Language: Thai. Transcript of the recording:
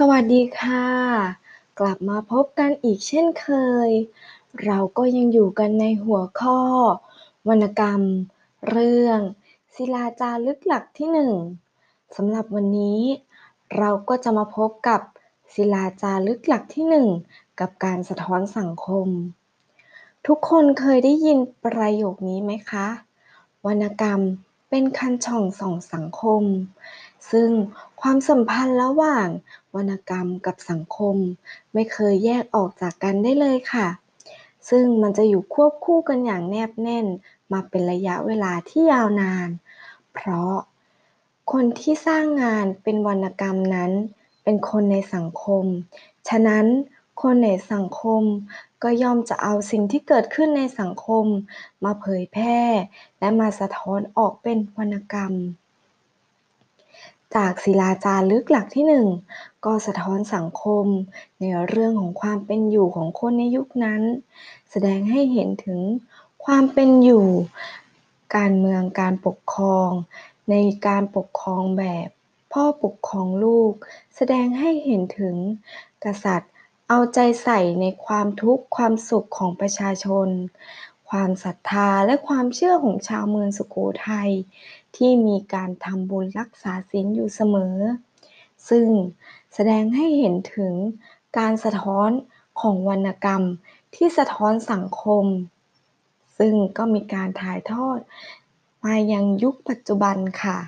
สวัสดีค่ะ กลับมาพบกันอีกเช่นเคย เราก็ยังอยู่กันในหัวข้อ วรรณกรรม เรื่อง ศิลาจารึกหลักที่หนึ่งสำหรับวันนี้ เราก็จะมาพบกับศิลาจารึกหลักที่หนึ่งกับการสะท้อนสังคม ทุกคนเคยได้ยินประโยคนี้ไหมคะ วรรณกรรม เป็นคันช่องส่องสังคม ซึ่งความสัมพันธ์ระหว่างวรรณกรรมกับสังคม ไม่เคยแยกออกจากกันได้เลยค่ะ ซึ่งมันจะอยู่ควบคู่กันอย่างแนบแน่นมาเป็นระยะเวลาที่ยาวนาน เพราะคนที่สร้างงานเป็นวรรณกรรมนั้น เป็นคนในสังคม ฉะนั้น คนในสังคมก็ย่อมจะเอาสิ่งที่เกิดขึ้นในสังคม มาเผยแพร่ และมาสะท้อนออกเป็นวรรณกรรม จากศิลาจารึกหลักที่หนึ่งก็สะท้อนสังคม ในเรื่องของความเป็นอยู่ของคนในยุคนั้น แสดงให้เห็นถึงความเป็นอยู่ การเมืองการปกครอง ในการปกครองแบบพ่อปกครองลูก แสดงให้เห็นถึงกษัตริย์ เอาใจใส่ในความทุกข์ความสุขของประชาชน ความศรัทธาและความเชื่อของชาวเมืองสุโขทัยที่มีการทำบุญรักษาศีลอยู่เสมอ ซึ่งแสดงให้เห็นถึงการสะท้อนของวรรณกรรมที่สะท้อนสังคม ซึ่งก็มีการถ่ายทอดมายังยุคปัจจุบันค่ะ